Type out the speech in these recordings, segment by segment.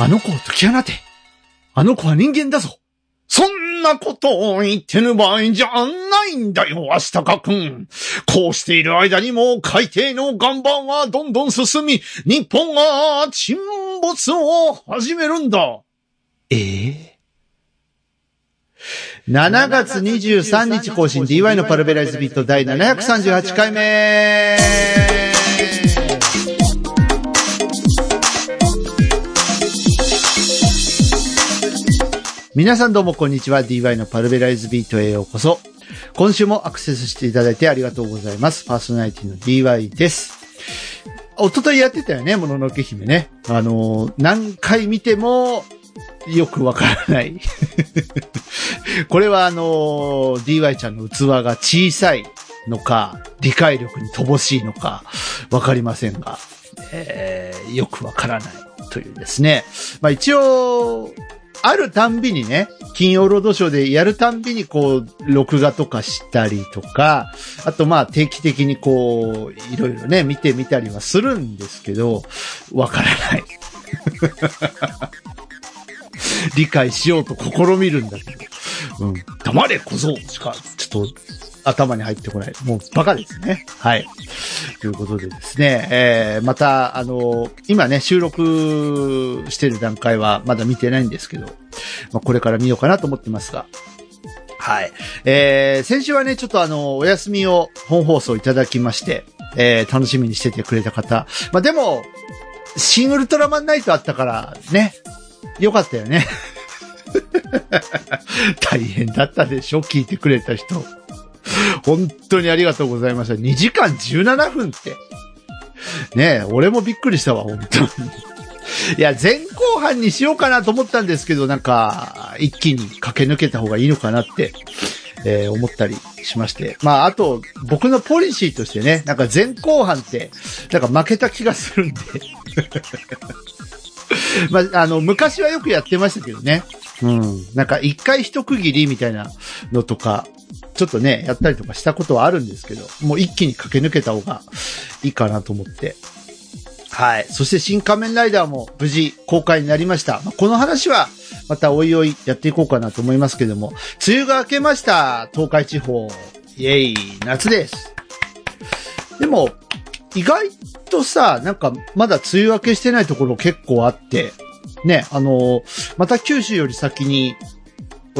あの子を解き放て。あの子は人間だぞ。そんなことを言ってる場合じゃないんだよ、アシタカ君。こうしている間にも海底の岩盤はどんどん進み、日本が沈没を始めるんだ。ええ？7月23日更新 DY のパルベライズビート第738回目皆さんどうもこんにちは。DY のパルベライズビートへようこそ。今週もアクセスしていただいてありがとうございます。パーソナリティの DY です。一昨日やってたよね、もののけ姫ね。あの、何回見ても、よくわからない。これはあの、DY ちゃんの器が小さいのか、理解力に乏しいのか、わかりませんが、えー、よくわからないというですね。まあ一応、あるたんびにね、金曜ロードショーでやるたんびにこう、録画とかしたりとか、あとまあ定期的にこう、いろいろね、見てみたりはするんですけど、わからない。理解しようと試みるんだけど、うん、黙れ小僧。しか、ちょっと、頭に入ってこない。もうバカですね。はい。ということでですね、えー、また、あの、今ね、収録してる段階はまだ見てないんですけど、まあ、これから見ようかなと思ってますが、はい。えー、先週はね、ちょっとあの、お休みを本放送いただきまして、えー、楽しみにしててくれた方。まあ、でも、シン・ウルトラマンナイトあったから、ね、よかったよね。大変だったでしょ？聞いてくれた人。本当にありがとうございました。2時間17分って。ねえ、俺もびっくりしたわ、本当に。いや、前後半にしようかなと思ったんですけど、なんか、一気に駆け抜けた方がいいのかなって、えー思ったりしまして。まあ、あと、僕のポリシーとしてね、なんか前後半って、なんか負けた気がするんで。まあ、あの、昔はよくやってましたけどね。うん。なんか一回一区切りみたいなのとか、ちょっとね、やったりとかしたことはあるんですけど、もう一気に駆け抜けた方がいいかなと思って。はい。そして新仮面ライダーも無事公開になりました。まあこの話はまたおいおいやっていこうかなと思いますけども、梅雨が明けました。東海地方。イェイ、夏です。でも、意外とさ、なんかまだ梅雨明けしてないところ結構あって、ね、あのまた九州より先に、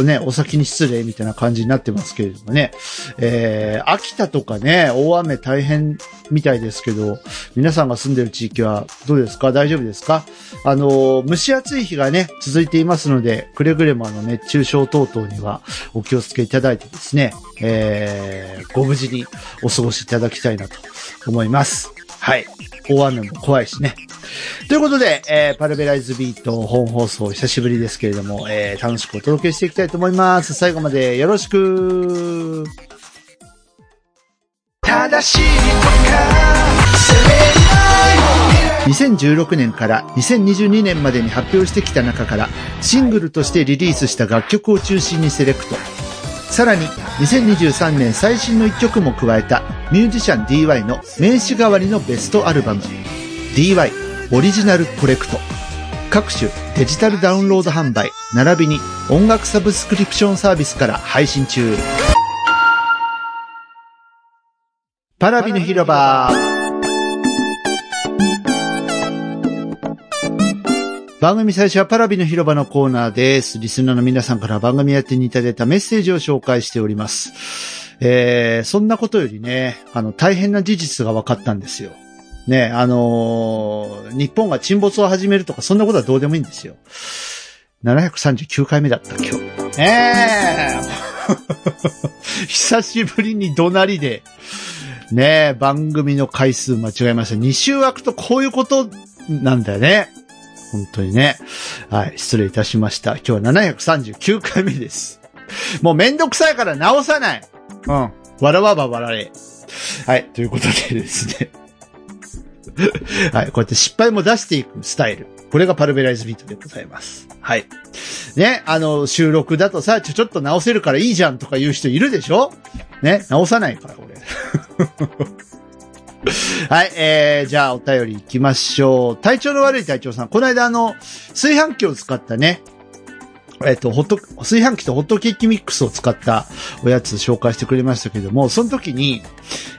ね、お先に失礼みたいな感じになってますけれどもね、えー、秋田とかね、大雨大変みたいですけど、皆さんが住んでる地域はどうですか？大丈夫ですか？あの蒸し暑い日がね、続いていますので、くれぐれもあの熱中症等々にはお気をつけいただいてですね、えー、ご無事にお過ごしいただきたいなと思います。はい。大雨も怖いしね。ということで、えー、パルベライズビート本放送久しぶりですけれども、えー、楽しくお届けしていきたいと思います。最後までよろしく。正しいとか2016年から2022年までに発表してきた中からシングルとしてリリースした楽曲を中心にセレクト。さらに2023年最新の一曲も加えたミュージシャン DY の名刺代わりのベストアルバム DY オリジナルコレクト。各種デジタルダウンロード販売並びに音楽サブスクリプションサービスから配信中。パラビの広場。番組最初はパラビの広場のコーナーです。リスナーの皆さんから番組宛てにいただいたメッセージを紹介しております。えー、そんなことよりね、あの、大変な事実が分かったんですよ。ね、あのー日本が沈没を始めるとか、そんなことはどうでもいいんですよ。739回目だった、今日。ねえ 久しぶりに怒鳴りで、ね、番組の回数間違えました。2週空くとこういうことなんだよね。本当にね。はい、失礼いたしました。今日は739回目です。もうめんどくさいから直さない。うん。笑わば笑れ。はい、ということでですね。はい、こうやって失敗も出していくスタイル。これがパルベライズビートでございます。はい。ね、あの、収録だとさ、ちょ、ちょっと直せるからいいじゃんとか言う人いるでしょ？ね、直さないから、俺。はい、えー、じゃあお便り行きましょう。体調の悪い隊長さん。この間あの、炊飯器を使ったね、えっ、と、ホット、炊飯器とホットケーキミックスを使ったおやつ紹介してくれましたけども、その時に、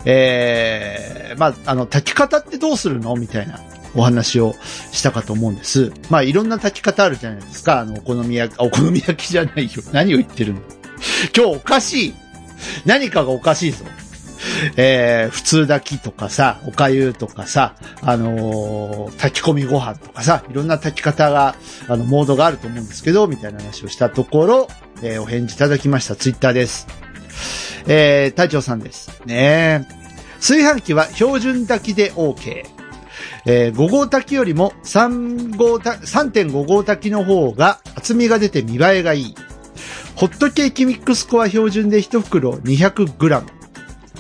えー、まあ、あの、炊き方ってどうするの？みたいなお話をしたかと思うんです。まあ、いろんな炊き方あるじゃないですか。あの、お好み焼き、お好み焼きじゃないよ。何を言ってるの？今日おかしい。何かがおかしいぞ。えー、普通炊きとかさ、おかゆとかさ、あのー炊き込みご飯とかさ、いろんな炊き方が、あの、モードがあると思うんですけど、みたいな話をしたところ、えーお返事いただきました。ツイッターです。えー、隊長さんです。ね炊飯器は標準炊きで OK。えー5号炊きよりも3号炊3.5号炊きの方が厚みが出て見栄えがいい。ホットケーキミックスコア標準で1袋 200g。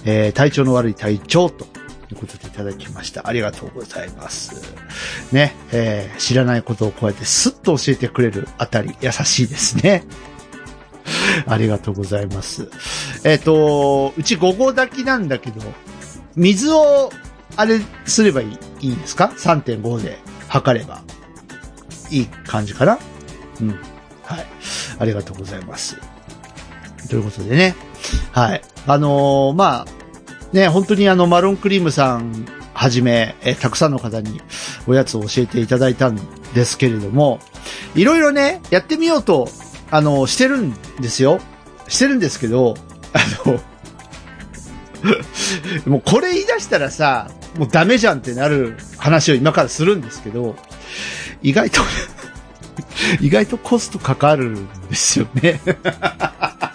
えー体調の悪い体調ということでいただきました。ありがとうございます。ね、えー知らないことをこうやってスッと教えてくれるあたり優しいですね。ありがとうございます。えっ、と、うち5合炊きなんだけど、水を、あれすればいいいいんですか ?3.5 で測れば。いい感じかな？うん。はい。ありがとうございます。ということでね。はい。あのーまあ、ね、本当にあの、マロンクリームさんはじめ、えたくさんの方におやつを教えていただいたんですけれども、いろいろね、やってみようと、あの、してるんですよ。してるんですけど、あの、もうこれ言い出したらさ、もうダメじゃんってなる話を今からするんですけど、意外と、意外とコストかかるんですよね。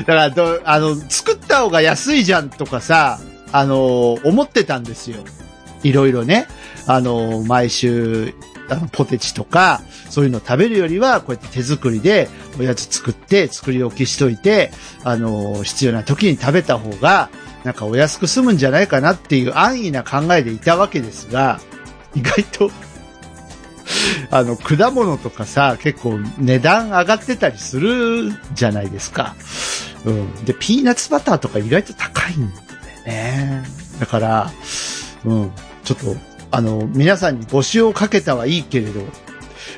だからど、あの、作った方が安いじゃんとかさ、あの、思ってたんですよ。いろいろね。あの、毎週、あの、ポテチとか、そういうの食べるよりは、こうやって手作りでおやつ作って、作り置きしといて、あの、必要な時に食べた方が、なんかお安く済むんじゃないかなっていう安易な考えでいたわけですが、意外と、あの、果物とかさ、結構値段上がってたりするじゃないですか。うん。で、ピーナッツバターとか意外と高いんだよね。だから、うん。ちょっと、あの、皆さんに募集をかけたはいいけれど、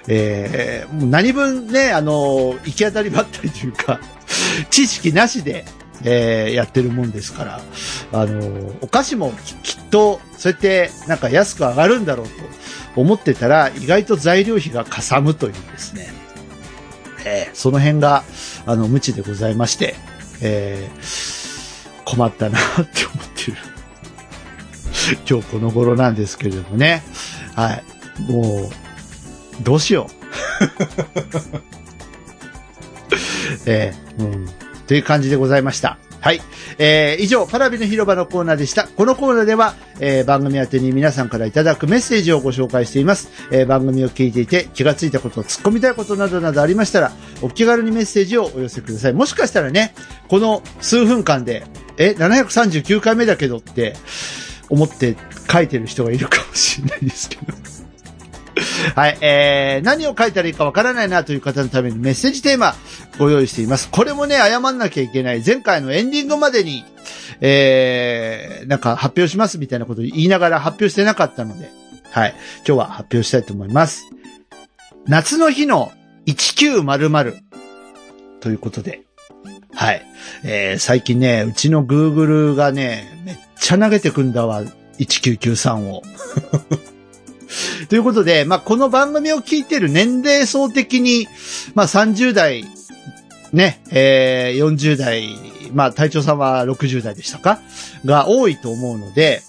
えー、もう何分ね、あの、行き当たりばったりというか、知識なしで、えーやってるもんですから、あの、お菓子もききっと、そうやって、なんか安く上がるんだろうと思ってたら、意外と材料費がかさむというですね、えーその辺が、あの、無知でございまして、えー困ったなって思ってる。今日この頃なんですけれどもね。はい。もう、どうしよう。えーうん。という感じでございました。はい。えー以上、パラビの広場のコーナーでした。このコーナーでは、えー番組宛てに皆さんからいただくメッセージをご紹介しています。えー番組を聞いていて気がついたこと、突っ込みたいことなどなどありましたら、お気軽にメッセージをお寄せください。もしかしたらね、この数分間で、え、739回目だけどって思って書いてる人がいるかもしれないですけど。はい、えー、何を書いたらいいかわからないなという方のためにメッセージテーマご用意しています。これもね、謝んなきゃいけない。前回のエンディングまでに、えー、なんか発表しますみたいなこと言いながら発表してなかったので、はい、今日は発表したいと思います。夏の日の1900ということで、はい。えー最近ね、うちの Google がね、めっちゃ投げてくんだわ、1993を。ということで、まあ、この番組を聞いてる年齢層的に、まあ、30代、ね、えー、40代、まあ、隊長さんは60代でしたか？が多いと思うので、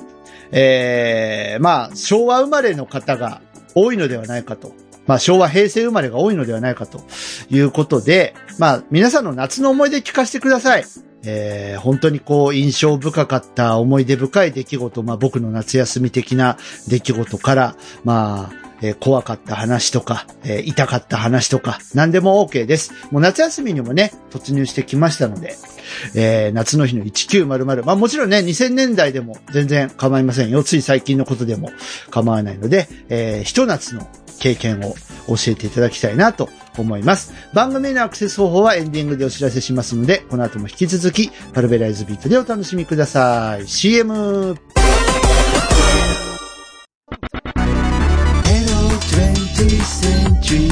えー、まあ、昭和生まれの方が多いのではないかと。まあ、昭和、平成生まれが多いのではないかということで、まあ、皆さんの夏の思い出聞かせてください。えー本当にこう、印象深かった思い出深い出来事、まあ僕の夏休み的な出来事から、まあ、えー怖かった話とか、えー痛かった話とか、何でも OK です。もう夏休みにもね、突入してきましたので、えー夏の日の1900、まあもちろんね、2000年代でも全然構いませんよ。つい最近のことでも構わないので、えーひと夏の経験を教えていただきたいなと思います。番組へのアクセス方法はエンディングでお知らせしますので、この後も引き続き、パルベライズビートでお楽しみください。CM! Hello 20th century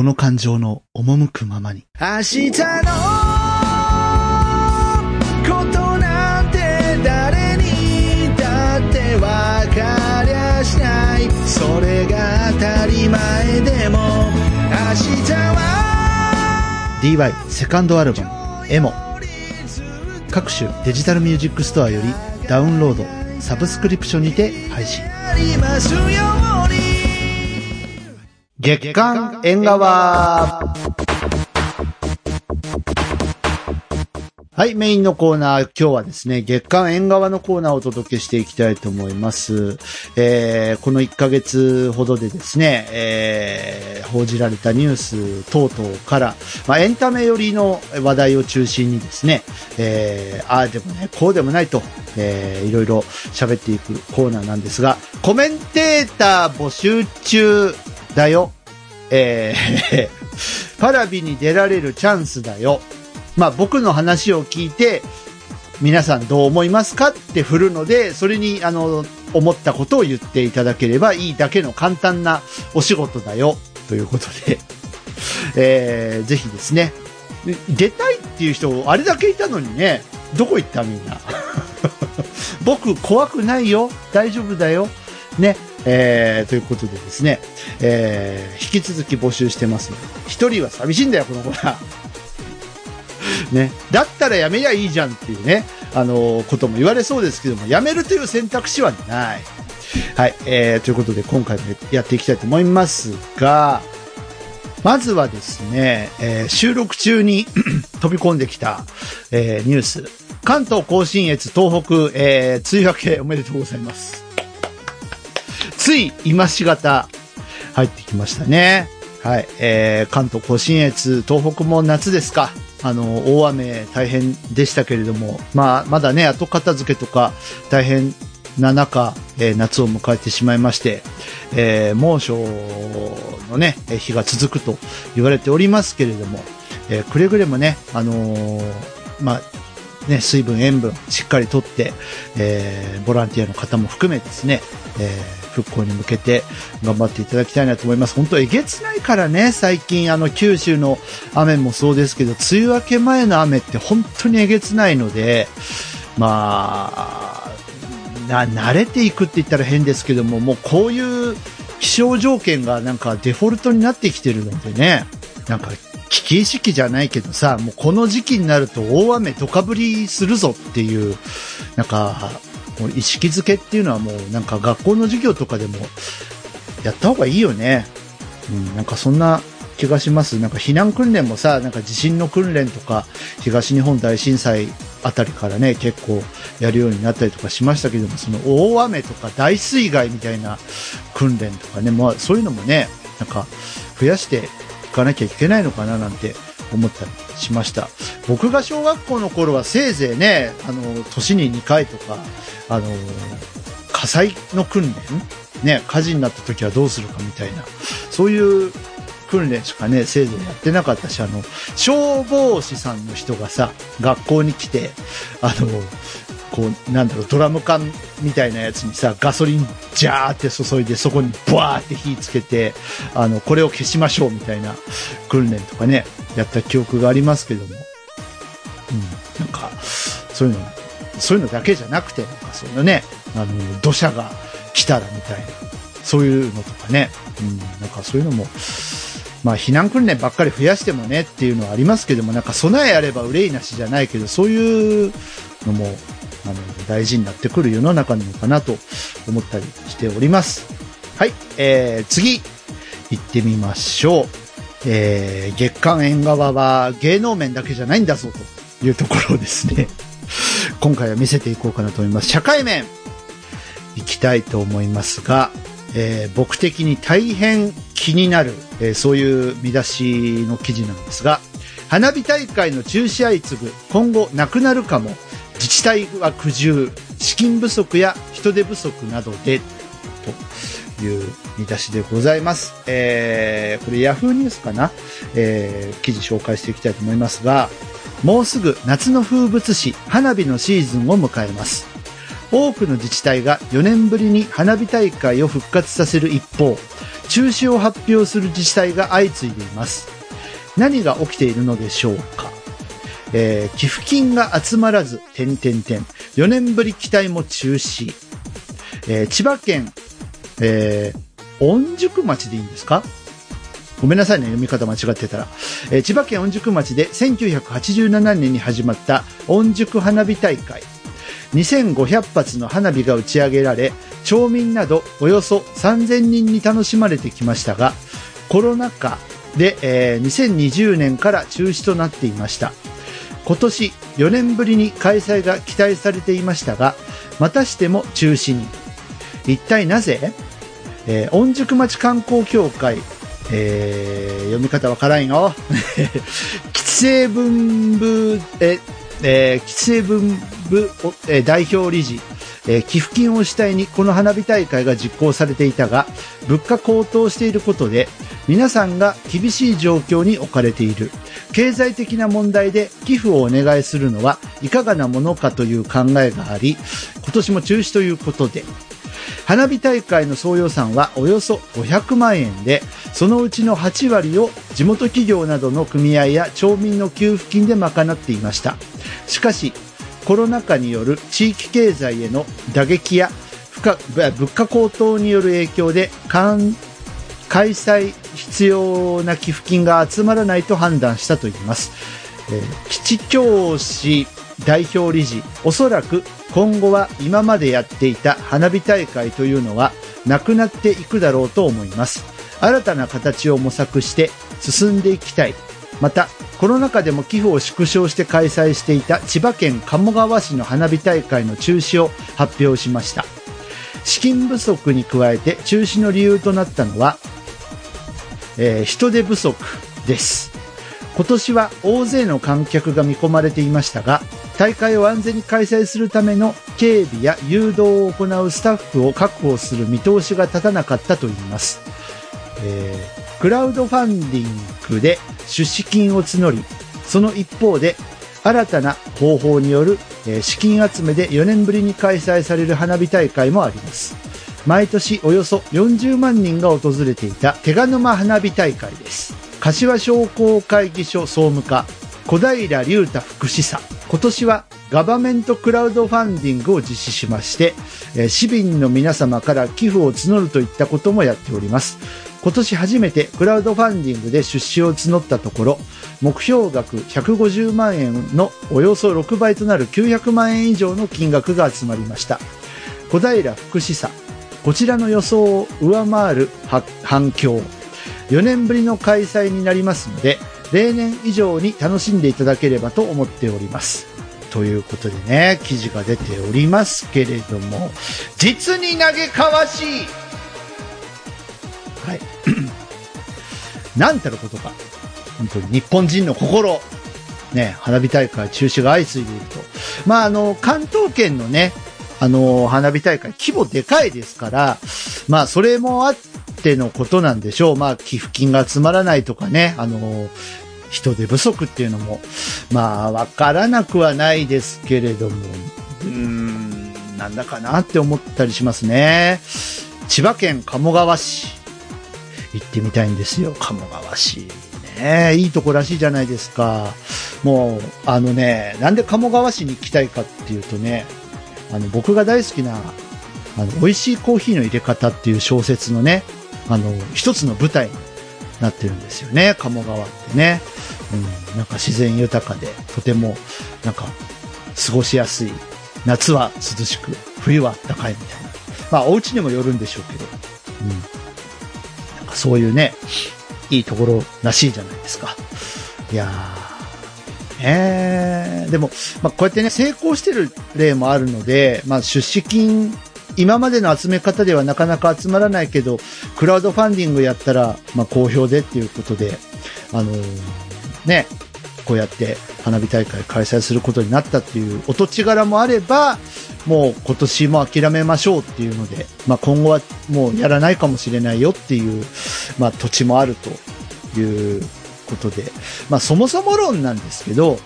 この感情の赴くままに。明日のことなんて誰にだってわかりゃしないそれが当たり前でも明日は DY セカンドアルバム、エモ。各種デジタルミュージックストアよりダウンロード、サブスクリプションにて配信。月刊縁側。はい、メインのコーナー、今日はですね、月刊縁側のコーナーをお届けしていきたいと思います。えー、この1ヶ月ほどでですね、えー、報じられたニュース等々から、まあ、エンタメ寄りの話題を中心にですね、えー、ああでもね、こうでもないと、えー、いろいろ喋っていくコーナーなんですが、コメンテーター募集中。だよ。えー、パラビに出られるチャンスだよ。まあ僕の話を聞いて、皆さんどう思いますかって振るので、それに、あの、思ったことを言っていただければいいだけの簡単なお仕事だよ。ということで、えー、ぜひですね、出たいっていう人、あれだけいたのにね、どこ行ったみんな。僕怖くないよ。大丈夫だよ。ね。えー、ということでですね、えー、引き続き募集してます、一人は寂しいんだよ、この子ら。ね。だったらやめりゃいいじゃんっていうね、あのことも言われそうですけども、やめるという選択肢はない。はい。えー、ということで今回もやっていきたいと思いますが、まずはですね、えー収録中に 飛び込んできた、えーニュース。関東甲信越東北、えー梅雨明けおめでとうございます。つい今しがた入ってきましたね。はい。えー関東甲信越東北も夏ですか。あの、大雨大変でしたけれども、まあ、まだね、後片付けとか大変な中、えー夏を迎えてしまいまして、えー猛暑のね、日が続くと言われておりますけれども、えーくれぐれもね、あのーまあ、ね、水分、塩分、しっかりとって、えボランティアの方も含めですね、え復興に向けて頑張っていただきたいなと思います。本当えげつないからね、最近あの九州の雨もそうですけど、梅雨明け前の雨って本当にえげつないので、まあ、な、慣れていくって言ったら変ですけども、もうこういう気象条件がなんかデフォルトになってきてるのでね、なんか危機意識じゃないけどさ、もうこの時期になると大雨ドカ降りするぞっていう、なんか、もう意識づけっていうのはもうなんか学校の授業とかでもやった方がいいよね。うん、なんかそんな気がします。なんか避難訓練もさ、なんか地震の訓練とか、東日本大震災あたりからね、結構やるようになったりとかしましたけども、その大雨とか大水害みたいな訓練とかね、まあそういうのもね、なんか増やしていかなきゃいけないのかななんて思ったりしました。僕が小学校の頃はせいぜいね、あの、年に2回とか、あの、火災の訓練ね、火事になった時はどうするかみたいな、そういう訓練しかね、せいぜいやってなかったし、あの、消防士さんの人がさ、学校に来て、あの、こう、なんだろう、ドラム缶みたいなやつにさ、ガソリンジャーって注いで、そこにバーって火つけて、あの、これを消しましょうみたいな訓練とかね、やった記憶がありますけども。うん、なんか、そういうの、そういうのだけじゃなくて、なんかそういうね、あの、土砂が来たらみたいな、そういうのとかね、うん、なんかそういうのも、まあ避難訓練ばっかり増やしてもねっていうのはありますけども、なんか備えあれば憂いなしじゃないけど、そういうのも、あの、大事になってくる世の中なのかなと思ったりしております。はい、えー、次、行ってみましょう。えー、月刊縁側は芸能面だけじゃないんだぞというところをですね、今回は見せていこうかなと思います。社会面、いきたいと思いますが、えー僕的に大変気になる、えーそういう見出しの記事なんですが、花火大会の中止相次ぐ、今後なくなるかも、自治体は苦渋、資金不足や人手不足などで、という見出しでございます。えーこれヤフーニュースかな、えー記事紹介していきたいと思いますが、もうすぐ夏の風物詩、花火のシーズンを迎えます。多くの自治体が4年ぶりに花火大会を復活させる一方、中止を発表する自治体が相次いでいます。何が起きているのでしょうか、えー寄付金が集まらず、点々点。4年ぶり期待も中止。えー千葉県、えー御宿町でいいんですか？ごめんなさいね、読み方間違ってたら。えー千葉県御宿町で1987年に始まった御宿花火大会。2500発の花火が打ち上げられ、町民などおよそ3000人に楽しまれてきましたが、コロナ禍で、えー2020年から中止となっていました。今年4年ぶりに開催が期待されていましたが、またしても中止に。一体なぜ？えー、御宿町観光協会、えー読み方わからんよ。吉成文部、え、えー吉成文部、え代表理事、えー寄付金を主体にこの花火大会が実行されていたが、物価高騰していることで、皆さんが厳しい状況に置かれている。経済的な問題で寄付をお願いするのはいかがなものかという考えがあり、今年も中止ということで、花火大会の総予算はおよそ500万円で、そのうちの8割を地元企業などの組合や町民の給付金で賄っていました。しかし、コロナ禍による地域経済への打撃や物価高騰による影響で、開催必要な寄付金が集まらないと判断したといいます。えー基地教師代表理事、おそらく今後は今までやっていた花火大会というのはなくなっていくだろうと思います。新たな形を模索して進んでいきたい。また、コロナ禍でも寄付を縮小して開催していた千葉県鴨川市の花火大会の中止を発表しました。資金不足に加えて中止の理由となったのは、えー人手不足です。今年は大勢の観客が見込まれていましたが、大会を安全に開催するための警備や誘導を行うスタッフを確保する見通しが立たなかったといいます。えークラウドファンディングで出資金を募り、その一方で新たな方法による、資金集めで4年ぶりに開催される花火大会もあります。毎年およそ40万人が訪れていた手賀沼花火大会です。柏商工会議所総務課、小平隆太副司査。今年はガバメントクラウドファンディングを実施しまして、えー市民の皆様から寄付を募るといったこともやっております。今年初めてクラウドファンディングで出資を募ったところ、目標額150万円のおよそ6倍となる900万円以上の金額が集まりました。小平副司査。こちらの予想を上回る反響。4年ぶりの開催になりますので、例年以上に楽しんでいただければと思っております。ということでね、記事が出ておりますけれども、実に嘆かわしいはい。なんたることか。本当に日本人の心。ね、花火大会中止が相次いでいると。まあ、あの、関東圏のね、あの、花火大会規模でかいですから、まあ、それもあってのことなんでしょう。まあ、寄付金が集まらないとかね、あの、人手不足っていうのも、まあ、わからなくはないですけれども、うーん、なんだかなって思ったりしますね。千葉県鴨川市。行ってみたいんですよ、鴨川市。ねいいとこらしいじゃないですか。もう、あのね、なんで鴨川市に行きたいかっていうとね、あの、僕が大好きな、あの、美味しいコーヒーの入れ方っていう小説のね、あの、一つの舞台になってるんですよね、鴨川ってね。うん、なんか自然豊かで、とても、なんか、過ごしやすい。夏は涼しく、冬は暖かいみたいな。まあ、お家にもよるんでしょうけど。うん。なんかそういうね、いいところらしいじゃないですか。いやー、ね。でも、まあ、こうやってね、成功してる例もあるので、まあ、出資金、今までの集め方ではなかなか集まらないけど、クラウドファンディングやったら、まあ、好評でっていうことで、あのーね、こうやって花火大会開催することになったっていうお土地柄もあれば、もう今年も諦めましょうっていうので、まあ今後はもうやらないかもしれないよっていう、まあ土地もあるということで、まあそもそも論なんですけど、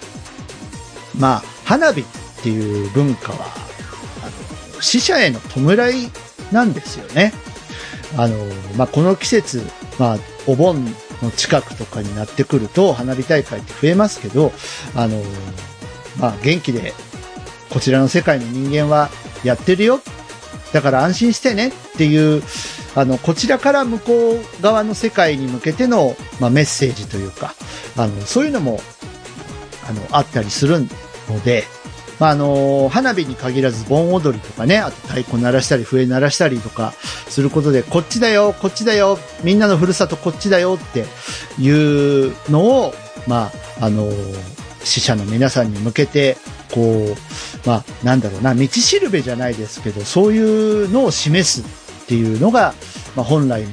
まあ花火っていう文化は、あの、死者への弔いなんですよね。あの、まあこの季節、まあお盆の近くとかになってくると花火大会って増えますけど、あの、まあ元気でこちらの世界の人間はやってるよ。だから安心してねっていう、あの、こちらから向こう側の世界に向けての、まあ、メッセージというか、あの、そういうのも、あの、あったりするので、まあ、あの、花火に限らず盆踊りとかね、あと太鼓鳴らしたり笛鳴らしたりとかすることで、こっちだよ、こっちだよ、みんなのふるさとこっちだよっていうのを、まあ、あの、死者の皆さんに向けて、こう、まあ、なんだろうな、道しるべじゃないですけど、そういうのを示すっていうのが、まあ、本来の、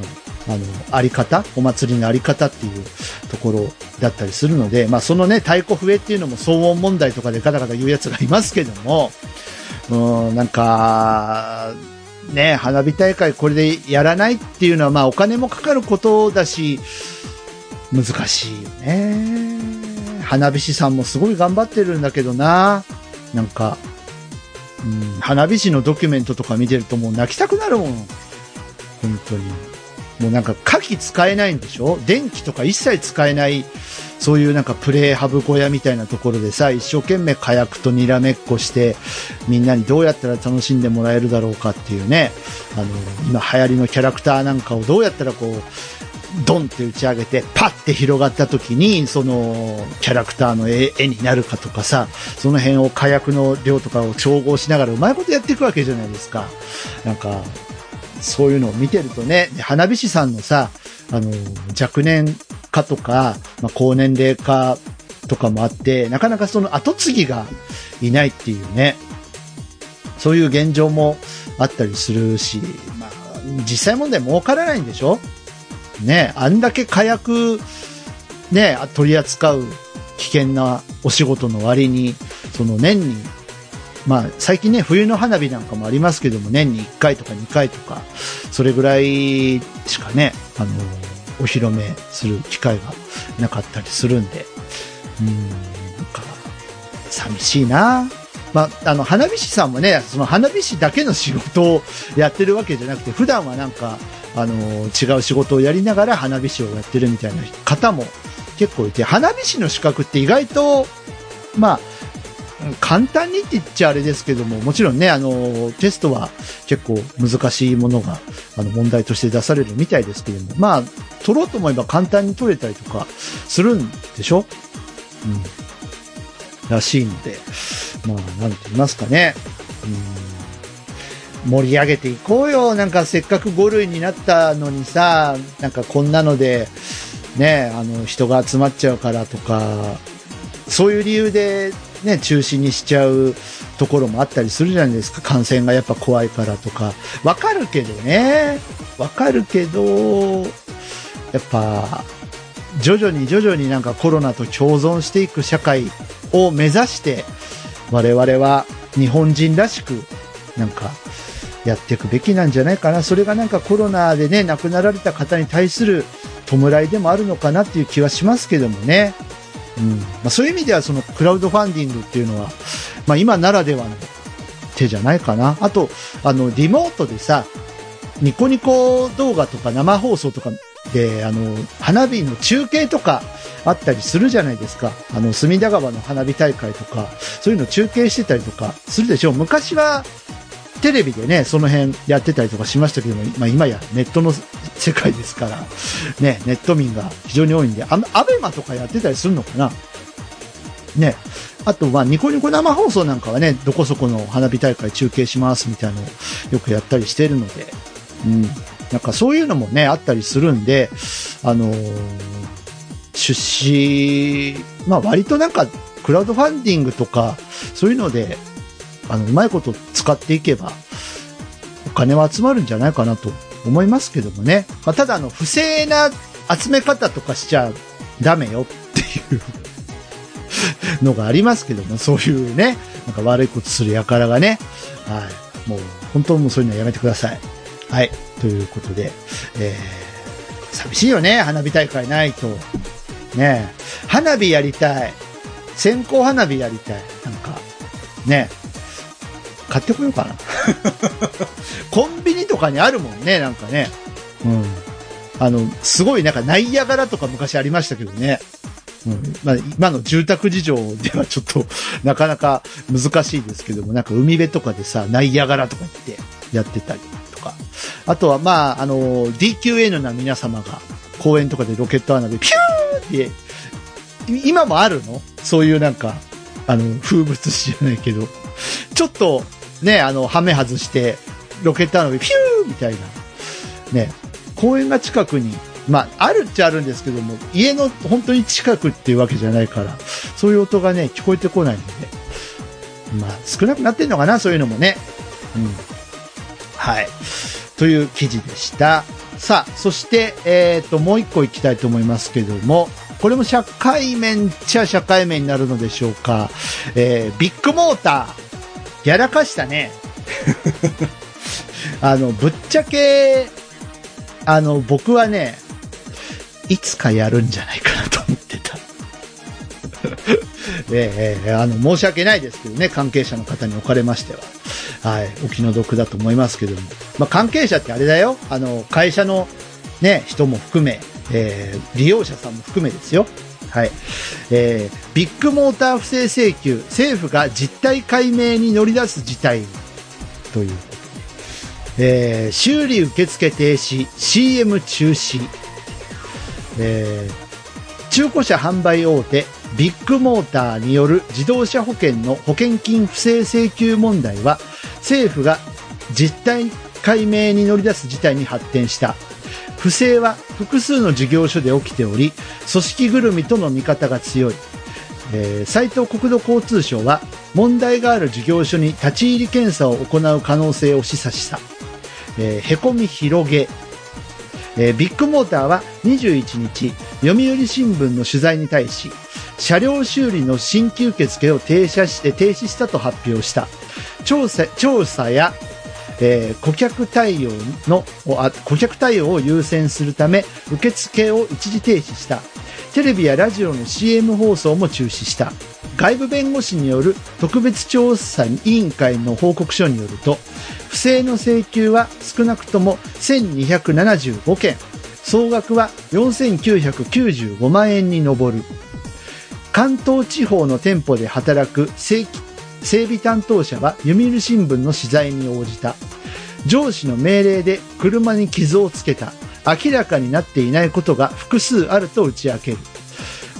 あの、あり方、お祭りのあり方っていうところだったりするので、まあ、そのね、太鼓笛っていうのも騒音問題とかでガタガタ言うやつがいますけども、うん、なんか、ね、花火大会これでやらないっていうのは、まあ、お金もかかることだし、難しいよね。花火師さんもすごい頑張ってるんだけどな。なんか、うん、花火師のドキュメントとか見てるともう泣きたくなるもん。本当に。もうなんか火器使えないんでしょ？電気とか一切使えない、そういうなんかプレイハブ小屋みたいなところでさ、一生懸命火薬とにらめっこして、みんなにどうやったら楽しんでもらえるだろうかっていうね、あの、今流行りのキャラクターなんかをどうやったらこう、ドンって打ち上げて、パッて広がった時に、その、キャラクターの絵になるかとかさ、その辺を火薬の量とかを調合しながらうまいことやっていくわけじゃないですか。なんか、そういうのを見てるとね、花火師さんのさ、あの、若年化とか、まあ、高年齢化とかもあって、なかなかその後継ぎがいないっていうね、そういう現状もあったりするし、まあ、実際問題儲からないんでしょ？ね、あんだけ火薬、ね、取り扱う危険なお仕事の割に、その年に、まあ最近ね、冬の花火なんかもありますけども、年に1回とか2回とか、それぐらいしかね、あの、お披露目する機会がなかったりするんで、うん、なんか、寂しいな。まあ、あの、花火師さんもね、その花火師だけの仕事をやってるわけじゃなくて、普段はなんか、あの、違う仕事をやりながら花火師をやってるみたいな方も結構いて、花火師の資格って意外と、まあ、簡単にって言っちゃあれですけども、もちろんね、あの、テストは結構難しいものが、あの、問題として出されるみたいですけども、まあ、取ろうと思えば簡単に取れたりとかするんでしょ？うん。らしいので、まあ、なんて言いますかね。うん。盛り上げていこうよ。なんかせっかく5類になったのにさ、なんかこんなので、ね、あの、人が集まっちゃうからとか、そういう理由でね、中止にしちゃうところもあったりするじゃないですか。感染がやっぱ怖いからとか。わかるけどね。わかるけど、やっぱ、徐々に徐々になんかコロナと共存していく社会を目指して、我々は日本人らしく、なんか、やっていくべきなんじゃないかな。それがなんかコロナでね、亡くなられた方に対する弔いでもあるのかなっていう気はしますけどもね。うん。まあそういう意味ではそのクラウドファンディングっていうのは、まあ今ならではの手じゃないかな。あと、あの、リモートでさ、ニコニコ動画とか生放送とかで、あの、花火の中継とかあったりするじゃないですか。あの、隅田川の花火大会とか、そういうの中継してたりとかするでしょう。昔は、テレビでね、その辺やってたりとかしましたけども、まあ今やネットの世界ですから、ね、ネット民が非常に多いんで、あの、アベマとかやってたりするのかなね。あと、まあ、ニコニコ生放送なんかはね、どこそこの花火大会中継しますみたいなのをよくやったりしてるので、うん。なんかそういうのもね、あったりするんで、あのー出資、まあ割となんか、クラウドファンディングとか、そういうので、あの、うまいこと使っていけば、お金は集まるんじゃないかなと思いますけどもね。まあ、ただ、あの、不正な集め方とかしちゃダメよっていうのがありますけども、そういうね、なんか悪いことする輩がね、はい。もう、本当もそういうのはやめてください。はい。ということで、えー、寂しいよね、花火大会ないと。ね花火やりたい。線香花火やりたい。なんか、ね買ってこようかな。コンビニとかにあるもんね、なんかね。うん。あの、すごいなんかナイアガラとか昔ありましたけどね。うん。まあ、今の住宅事情ではちょっと なかなか難しいですけども、なんか海辺とかでさ、ナイアガラとか言ってやってたりとか。あとはまあ、あの、DQN な皆様が公園とかでロケット穴でピューって、今もあるの？そういうなんか、あの、風物詩じゃないけど、ちょっとね、あの、ハメ外して、ロケット穴でピューみたいな。ね、公園が近くに、まあ、あるっちゃあるんですけども、家の本当に近くっていうわけじゃないから、そういう音がね、聞こえてこないので、まあ、少なくなってんのかな、そういうのもね。うん。はい。という記事でした。さあ、そして、えっ、と、もう一個行きたいと思いますけども、これも社会面っちゃ社会面になるのでしょうか。えー、ビッグモーター、やらかしたね。あの、ぶっちゃけ、あの、僕はね、いつかやるんじゃないかなと思ってた。ええええあの、申し訳ないですけどね、関係者の方におかれましては。はい、お気の毒だと思いますけども。まあ、関係者ってあれだよ。あの、会社のね、人も含め、えー利用者さんも含めですよ。はい。えービッグモーター不正請求、政府が実態解明に乗り出す事態ということで。えー修理受付停止、CM 中止。えー中古車販売大手ビッグモーターによる自動車保険の保険金不正請求問題は政府が実態解明に乗り出す事態に発展した。不正は複数の事業所で起きており組織ぐるみとの見方が強い。えー斉藤国土交通省は問題がある事業所に立ち入り検査を行う可能性を示唆した、えーへこみ広げ。えービッグモーターは21日、読売新聞の取材に対し、車両修理の新規受付を停止して停止したと発表した。調査調査や、えー顧客対応のあ顧客対応を優先するため受付を一時停止した。テレビやラジオの CM 放送も中止した。外部弁護士による特別調査委員会の報告書によると不正の請求は少なくとも1275件。総額は4995万円に上る。関東地方の店舗で働く正規整備担当者は読売新聞の取材に応じた。上司の命令で車に傷をつけた。明らかになっていないことが複数あると打ち明ける。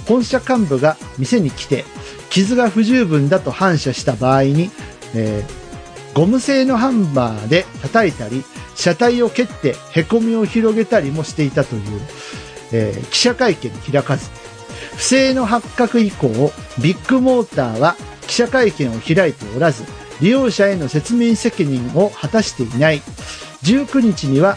本社幹部が店に来て傷が不十分だと反射した場合に、えーゴム製のハンマーで叩いたり車体を蹴ってへこみを広げたりもしていたという、えー記者会見開かず。不正の発覚以降ビッグモーターは記者会見を開いておらず利用者への説明責任を果たしていない19日には、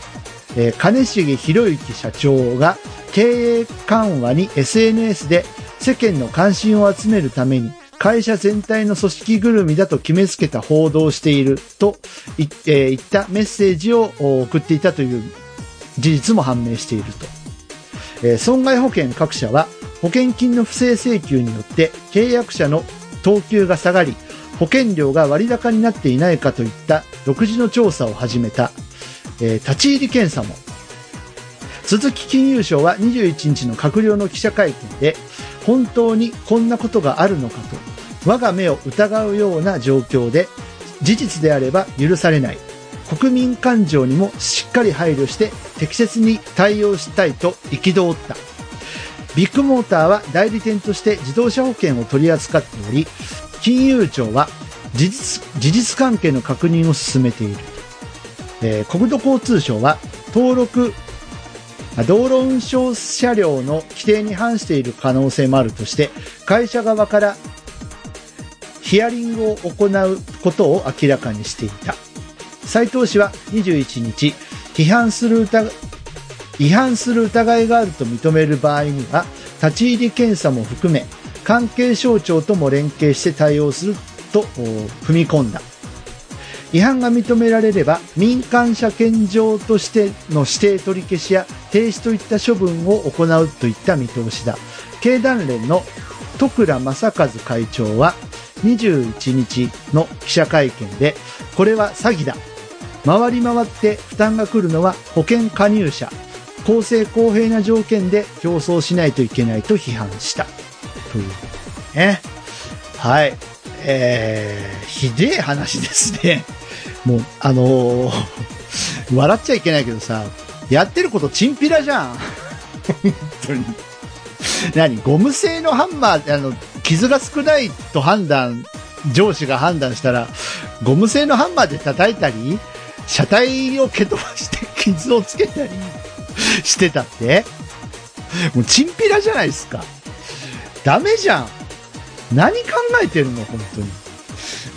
えー金重博之社長が経営緩和に SNS で世間の関心を集めるために会社全体の組織ぐるみだと決めつけた報道をしているとい、えー言ったメッセージを送っていたという事実も判明していると。えー損害保険各社は保険金の不正請求によって契約者の等級が下がり保険料が割高になっていないかといった独自の調査を始めた、えー立ち入り検査も。鈴木金融省は21日の閣僚の記者会見で本当にこんなことがあるのかと我が目を疑うような状況で事実であれば許されない。国民感情にもしっかり配慮して適切に対応したいと憤った。ビッグモーターは代理店として自動車保険を取り扱っており金融庁は事実事実関係の確認を進めている、えー国土交通省は登録道路運送車両の規定に反している可能性もあるとして会社側からヒアリングを行うことを明らかにしていた。斉藤氏は21日、批判する疑違反する疑いがあると認める場合には、立ち入り検査も含め、関係省庁とも連携して対応すると踏み込んだ。違反が認められれば民間車検場としての指定取り消しや停止といった処分を行うといった見通しだ。経団連の徳倉正和会長は21日の記者会見でこれは詐欺だ。回り回って負担が来るのは保険加入者。公正公平な条件で競争しないといけないと批判したというねはいえー、ひでえ話ですね。もう、あのー 笑っちゃいけないけどさ、やってることチンピラじゃん。本当に。何？ゴム製のハンマー、あの、傷が少ないと判断、上司が判断したら、ゴム製のハンマーで叩いたり、車体を蹴飛ばして傷をつけたり してたって？もうチンピラじゃないですか。ダメじゃん。何考えてるの本当に。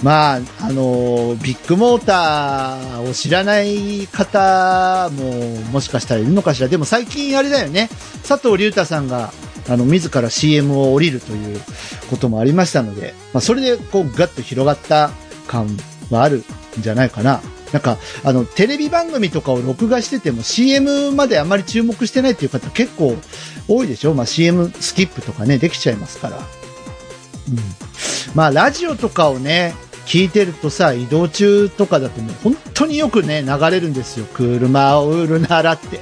まあ、あの、ビッグモーターを知らない方ももしかしたらいるのかしら。でも最近あれだよね。佐藤隆太さんが、あの、自ら CM を降りるということもありましたので、まあ、それでこうガッと広がった感はあるんじゃないかな。なんか、あの、テレビ番組とかを録画してても CM まであまり注目してないっていう方結構多いでしょ？まあ CM スキップとかね、できちゃいますから。うん。まあ、ラジオとかをね、聞いてるとさ、移動中とかだともう本当によくね、流れるんですよ。車を売るならって。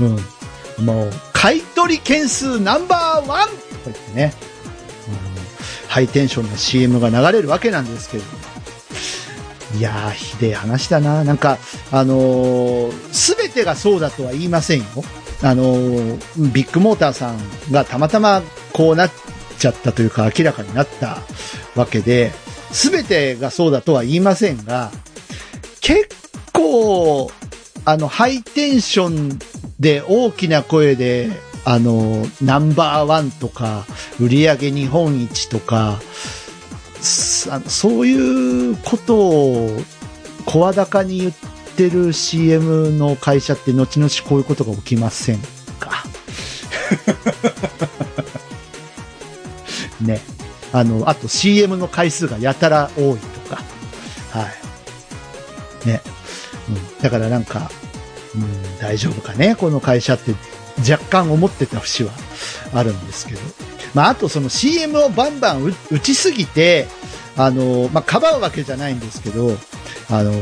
うん。もう、買取件数ナンバーワンとか言ってね、うん、ハイテンションな CM が流れるわけなんですけど。いやー、ひでえ話だな。なんか、あのす、べてがそうだとは言いませんよ。あのビッグモーターさんがたまたまこうなっちゃったというか明らかになったわけで、すべてがそうだとは言いませんが、結構、あの、ハイテンションで大きな声で、あの、ナンバーワンとか、売り上げ日本一とか、あのそういうことを声高に言ってる CM の会社って後々こういうことが起きませんか？ね。あの、あと CM の回数がやたら多いとか。はい。ね。うん。だからなんか、うん、大丈夫かね？この会社って若干思ってた節はあるんですけど。まあ、あとその CM をバンバン打打ちすぎて、あの、まあ、かばうわけじゃないんですけど、あの、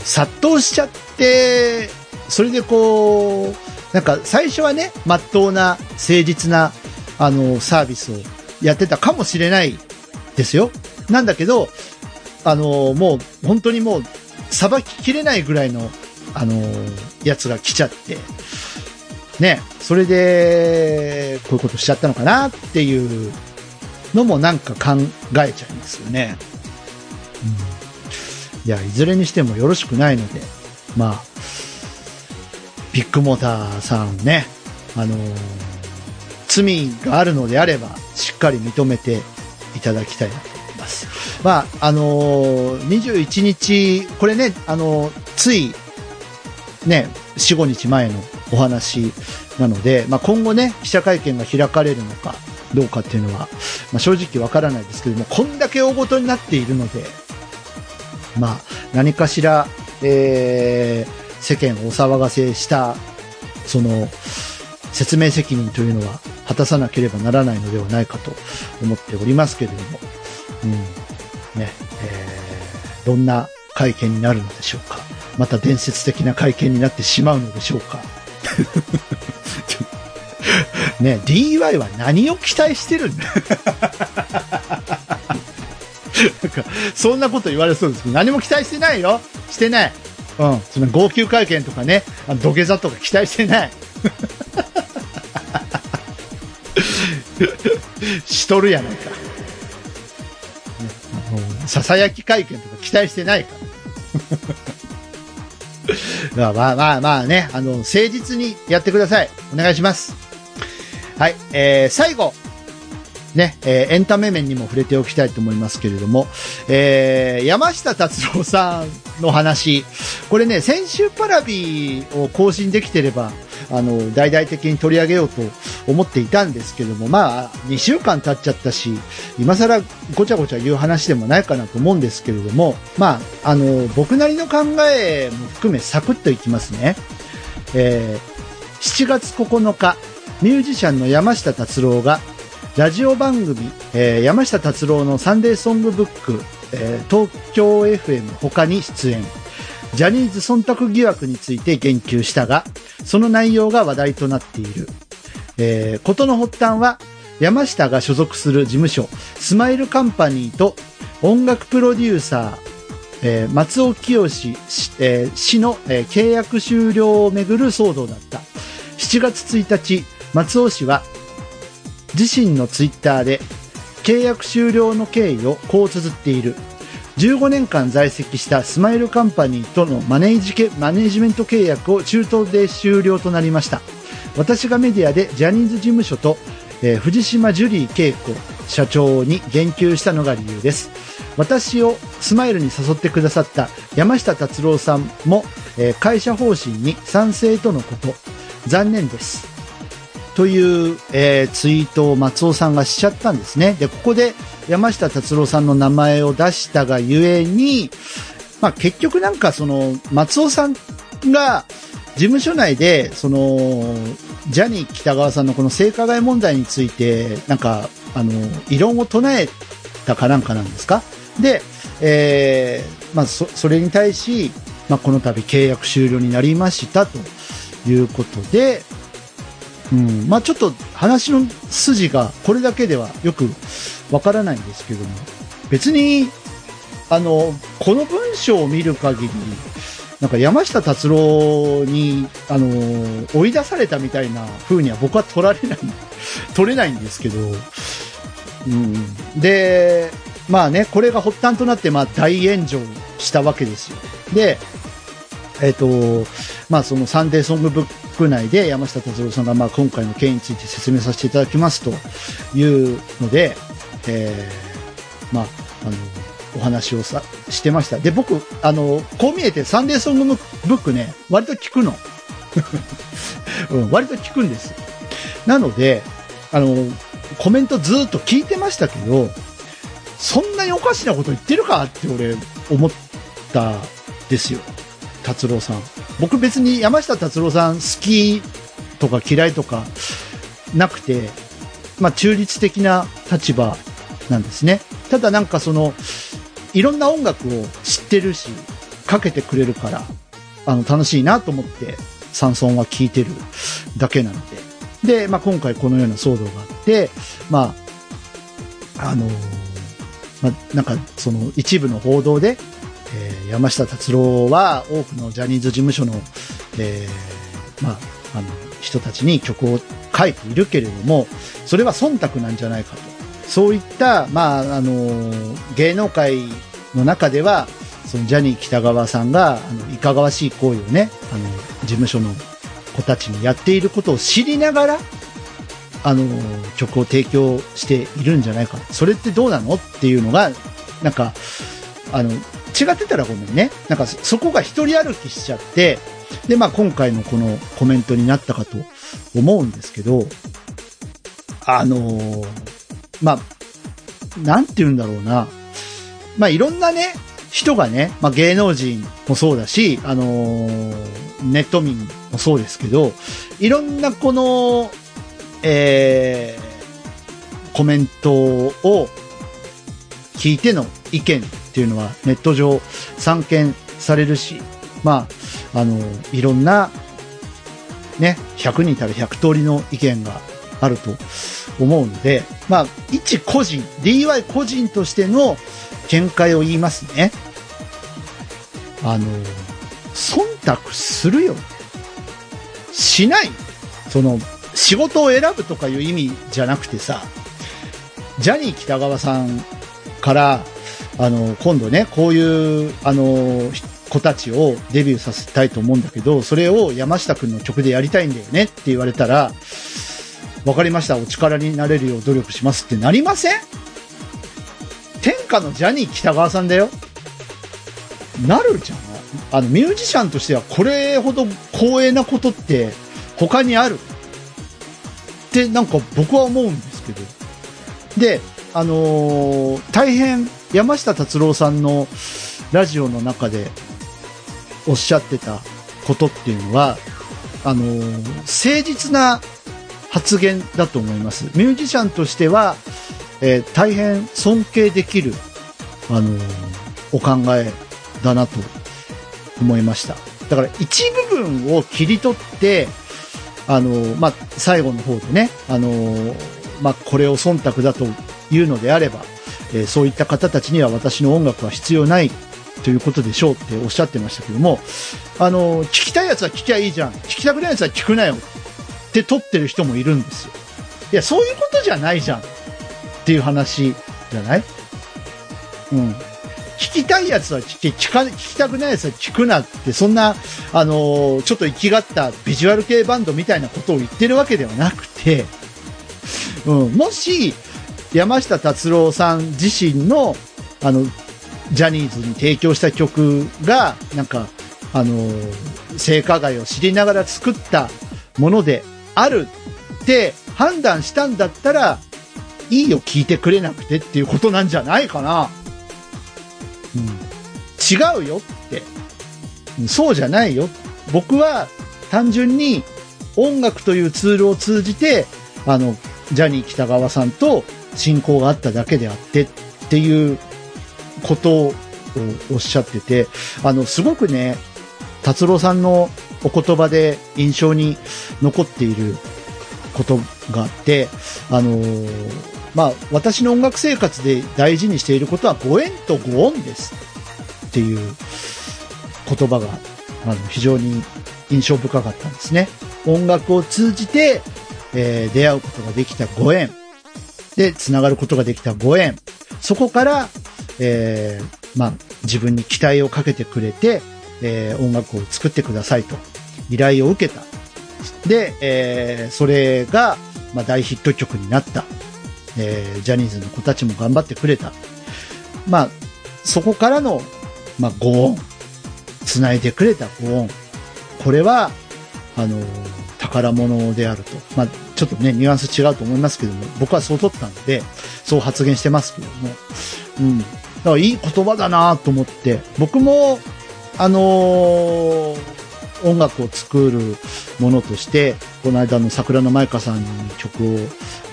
殺到しちゃって、それでこう、なんか最初はね、まっとうな、誠実な、あの、サービスをやってたかもしれないですよ。なんだけど、あの、もう、本当にもう、さばききれないぐらいの、あの、やつが来ちゃって、ね、それで、こういうことしちゃったのかなっていうのもなんか考えちゃいますよね。うん、いや、いずれにしてもよろしくないので、まあ、ビッグモーターさんね、あのー罪があるのであれば、しっかり認めていただきたいなと思います。まあ、あのー21日、これね、あのーつい、ね、4、5日前のお話なので、まあ、今後ね、記者会見が開かれるのかどうかっていうのは、まあ、正直わからないですけども、こんだけ大ごとになっているので、まあ、何かしら、えー世間をお騒がせした、その、説明責任というのは果たさなければならないのではないかと思っておりますけれども、うん、ね、えーどんな会見になるのでしょうか。また伝説的な会見になってしまうのでしょうか。ね、DY は何を期待してるんだ？なんか、そんなこと言われそうですけど、何も期待してないよ。してない。うん。その号泣会見とかね、あの土下座とか期待してない。しとるやないか。ねもうささやき会見とか期待してないか。まあまあまあまあね、あの、誠実にやってください。お願いします。はい、えー、最後。ね、えーエンタメ面にも触れておきたいと思いますけれども、えー山下達郎さんの話、これね、先週パラビを更新できてれば、あの、大々的に取り上げようと思っていたんですけども、まあ、2週間経っちゃったし、今更ごちゃごちゃ言う話でもないかなと思うんですけれども、まあ、あの、僕なりの考えも含めサクッといきますね。えー7月9日、ミュージシャンの山下達郎が、ラジオ番組、えー山下達郎のサンデーソングブック、えー東京 FM 他に出演。ジャニーズ忖度疑惑について言及したが、その内容が話題となっている。えー、ことの発端は、山下が所属する事務所、スマイルカンパニーと音楽プロデューサー、えー松尾清氏、えー氏の、えー契約終了をめぐる騒動だった。7月1日、松尾氏は自身のツイッターで契約終了の経緯をこう綴っている。15年間在籍したスマイルカンパニーとのマネージマネージメント契約を中東で終了となりました。私がメディアでジャニーズ事務所と、えー藤島ジュリー恵子社長に言及したのが理由です。私をスマイルに誘ってくださった山下達郎さんも、えー会社方針に賛成とのこと。残念です。という、えーツイートを松尾さんがしちゃったんですね。で、ここで山下達郎さんの名前を出したがゆえに、まあ結局なんかその松尾さんが事務所内で、その、ジャニー北川さんのこの性加害問題について、なんか、あの、異論を唱えたかなんかなんですか？で、えーまあそ、それに対し、まあこの度契約終了になりましたということで、うん、まあちょっと話の筋がこれだけではよくわからないんですけども、別に、あの、この文章を見る限り、なんか山下達郎に、あの、追い出されたみたいな風には僕は取られない、取れないんですけど、うん。で、まあね、これが発端となって、まあ大炎上したわけですよ。で、えっ、と、まあそのサンデーソングブッ内で山下達郎さんがまあ今回の件について説明させていただきますというので、えーまあ、あの、お話をさ、してました。で、僕、あの、こう見えてサンデーソングブックね、割と聞くの。うん、割と聞くんです。なので、あの、コメントずっと聞いてましたけど、そんなにおかしなこと言ってるかって俺思ったですよ。達郎さん。僕別に山下達郎さん好きとか嫌いとかなくて、まあ中立的な立場なんですね。ただなんかその、いろんな音楽を知ってるし、かけてくれるから、あの、楽しいなと思って、サンソンは聴いてるだけなので。で、まあ今回このような騒動があって、まあ、あのまあ、なんかその一部の報道で、山下達郎は多くのジャニーズ事務所の、えーまあ、あの、人たちに曲を書いているけれども、それは忖度なんじゃないかと。そういった、まあ、あの、芸能界の中では、そのジャニー北川さんが、あの、いかがわしい行為をね、あの、事務所の子たちにやっていることを知りながら、あの、曲を提供しているんじゃないか。それってどうなの？っていうのが、なんか、あの、違ってたらごめんね。なんか、そこが一人歩きしちゃって、で、まあ今回のこのコメントになったかと思うんですけど、あのーまあ、なんて言うんだろうな。まあいろんなね、人がね、まあ芸能人もそうだし、あのーネット民もそうですけど、いろんなこの、えー、コメントを聞いての意見っていうのはネット上散見されるし、まあ、あの、いろんな、ね、100人いたら100通りの意見があると思うので、まあ、一個人、DY 個人としての見解を言いますね。あの、忖度するよ。しない。その、仕事を選ぶとかいう意味じゃなくてさ、ジャニー北川さんから、あの、今度ね、こういう、あの、子たちをデビューさせたいと思うんだけど、それを山下くんの曲でやりたいんだよねって言われたら、わかりました、お力になれるよう努力しますってなりません？天下のジャニー北川さんだよ。なるじゃん。あの、ミュージシャンとしてはこれほど光栄なことって他にあるってなんか僕は思うんですけど。で、あのー大変山下達郎さんのラジオの中でおっしゃってたことっていうのは、あの誠実な発言だと思います。ミュージシャンとしては、えー大変尊敬できる、あのお考えだなと思いました。だから一部分を切り取って、あのまあ、最後の方でね、あのまあ、これを忖度だというのであれば、えーそういった方たちには私の音楽は必要ないということでしょうっておっしゃってましたけども、あの聞きたいやつは聞きゃいいじゃん。聞きたくないやつは聞くなよって撮ってる人もいるんですよ。いや、そういうことじゃないじゃんっていう話じゃない？うん。聞きたいやつは聞け、聞か、聞きたくないやつは聞くなって、そんな、あのちょっと生きがったビジュアル系バンドみたいなことを言ってるわけではなくて、うん、もし、山下達郎さん自身の、あの、ジャニーズに提供した曲が、なんか、あの性加害を知りながら作ったものであるって判断したんだったら、いいよ、聞いてくれなくてっていうことなんじゃないかな。うん、違うよって。そうじゃないよ。僕は単純に音楽というツールを通じて、あの、ジャニー北川さんと親交があっただけであってっていうことをおっしゃってて、あの、すごくね、達郎さんのお言葉で印象に残っていることがあって、あのーまあ、私の音楽生活で大事にしていることはご縁とご恩ですっていう言葉があの非常に印象深かったんですね。音楽を通じて、えー出会うことができたご縁。で、繋がることができたご縁。そこから、えーまあ、自分に期待をかけてくれて、えー音楽を作ってくださいと依頼を受けた。で、えーそれが、まあ、大ヒット曲になった。えージャニーズの子たちも頑張ってくれた。まあ、そこからの、まあ、ご恩。繋いでくれたご恩。これは、あの、宝物であると。まあ、ちょっとね、ニュアンス違うと思いますけども、僕はそう取ったので、そう発言してますけども。うん。だからいい言葉だなと思って、僕も、あのー音楽を作るものとして、この間の桜の舞香さんに曲を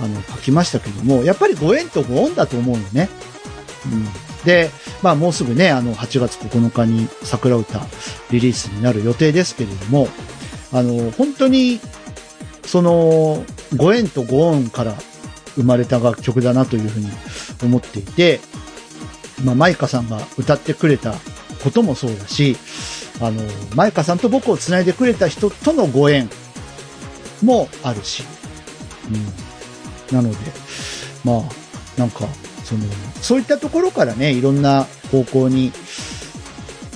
あの書きましたけども、やっぱりご縁とご恩だと思うのね。うん。で、まあもうすぐね、あの8月9日に桜歌リリースになる予定ですけれども、あの、本当に、その、ご縁とご恩から生まれた楽曲だなというふうに思っていて、まあ、マイカさんが歌ってくれたこともそうだし、あの、マイカさんと僕を繋いでくれた人とのご縁もあるし、うん。なので、まあ、なんか、その、そういったところからね、いろんな方向に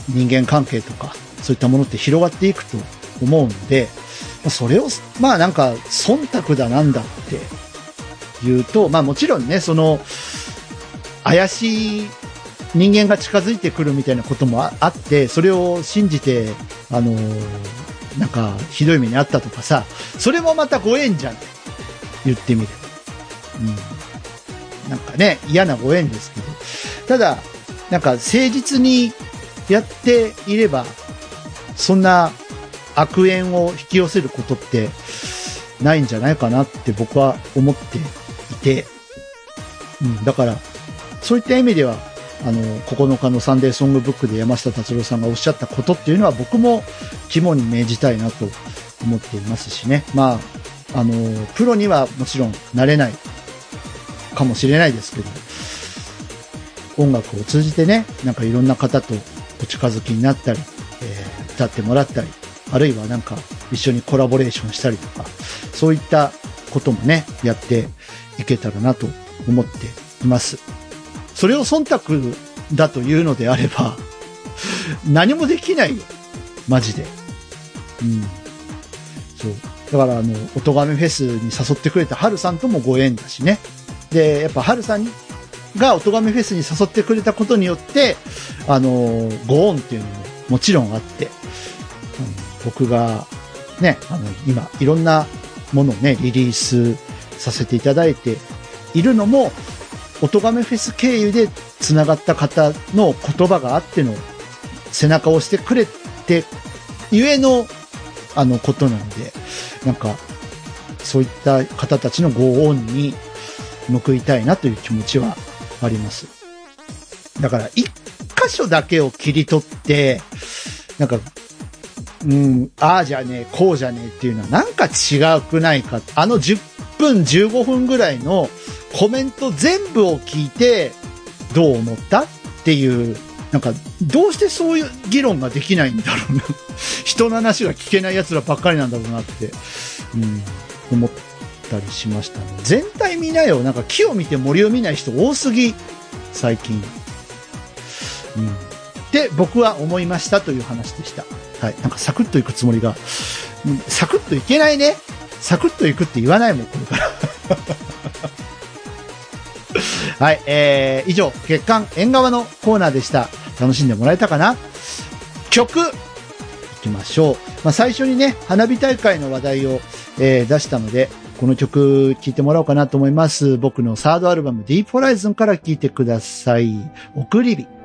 人間関係とか、そういったものって広がっていくと思うので、それを、まあなんか、忖度だなんだって言うと、まあもちろんね、その、怪しい人間が近づいてくるみたいなこともあって、それを信じて、あのーなんか、ひどい目にあったとかさ、それもまたご縁じゃん。言ってみれば。うん。なんかね、嫌なご縁ですけど。ただ、なんか誠実にやっていれば、そんな悪縁を引き寄せることってないんじゃないかなって僕は思っていて、うん、だから、そういった意味では、あの、9日のサンデーソングブックで山下達郎さんがおっしゃったことっていうのは僕も肝に銘じたいなと思っていますしね。まあ、あの、プロにはもちろんなれないかもしれないですけど、音楽を通じてね、なんかいろんな方とお近づきになったり、えー歌ってもらったり、あるいはなんか一緒にコラボレーションしたりとか、そういったこともね、やっていけたらなと思っています。それを忖度だというのであれば、何もできないよ。マジで。うん。そう。だからあの、おとがめフェスに誘ってくれたハルさんともご縁だしね。で、やっぱハルさんがおとがめフェスに誘ってくれたことによって、あの、ご恩っていうのももちろんあって、僕がね、あの、今、いろんなものをね、リリースさせていただいているのも、おとがめフェス経由で繋がった方の言葉があっての背中を押してくれて、ゆえの、あの、ことなので、なんか、そういった方たちのご恩に報いたいなという気持ちはあります。だから、一箇所だけを切り取って、なんか、うん、ああじゃねえ、こうじゃねえっていうのはなんか違くないか。あの10分、15分ぐらいのコメント全部を聞いて、どう思ったっていう、なんか、どうしてそういう議論ができないんだろうな。人の話が聞けない奴らばっかりなんだろうなって、うん、思ったりしましたね。全体見なよ。なんか木を見て森を見ない人多すぎ、最近。うん。って僕は思いましたという話でした。はい。なんかサクッといくつもりが、サクッといけないね。サクッといくって言わないもん、これから。はい。えー、以上、月刊縁側のコーナーでした。楽しんでもらえたかな？曲、いきましょう。まあ、最初にね、花火大会の話題を、えー出したので、この曲聴いてもらおうかなと思います。僕のサードアルバム Deep Horizon から聴いてください。送り火。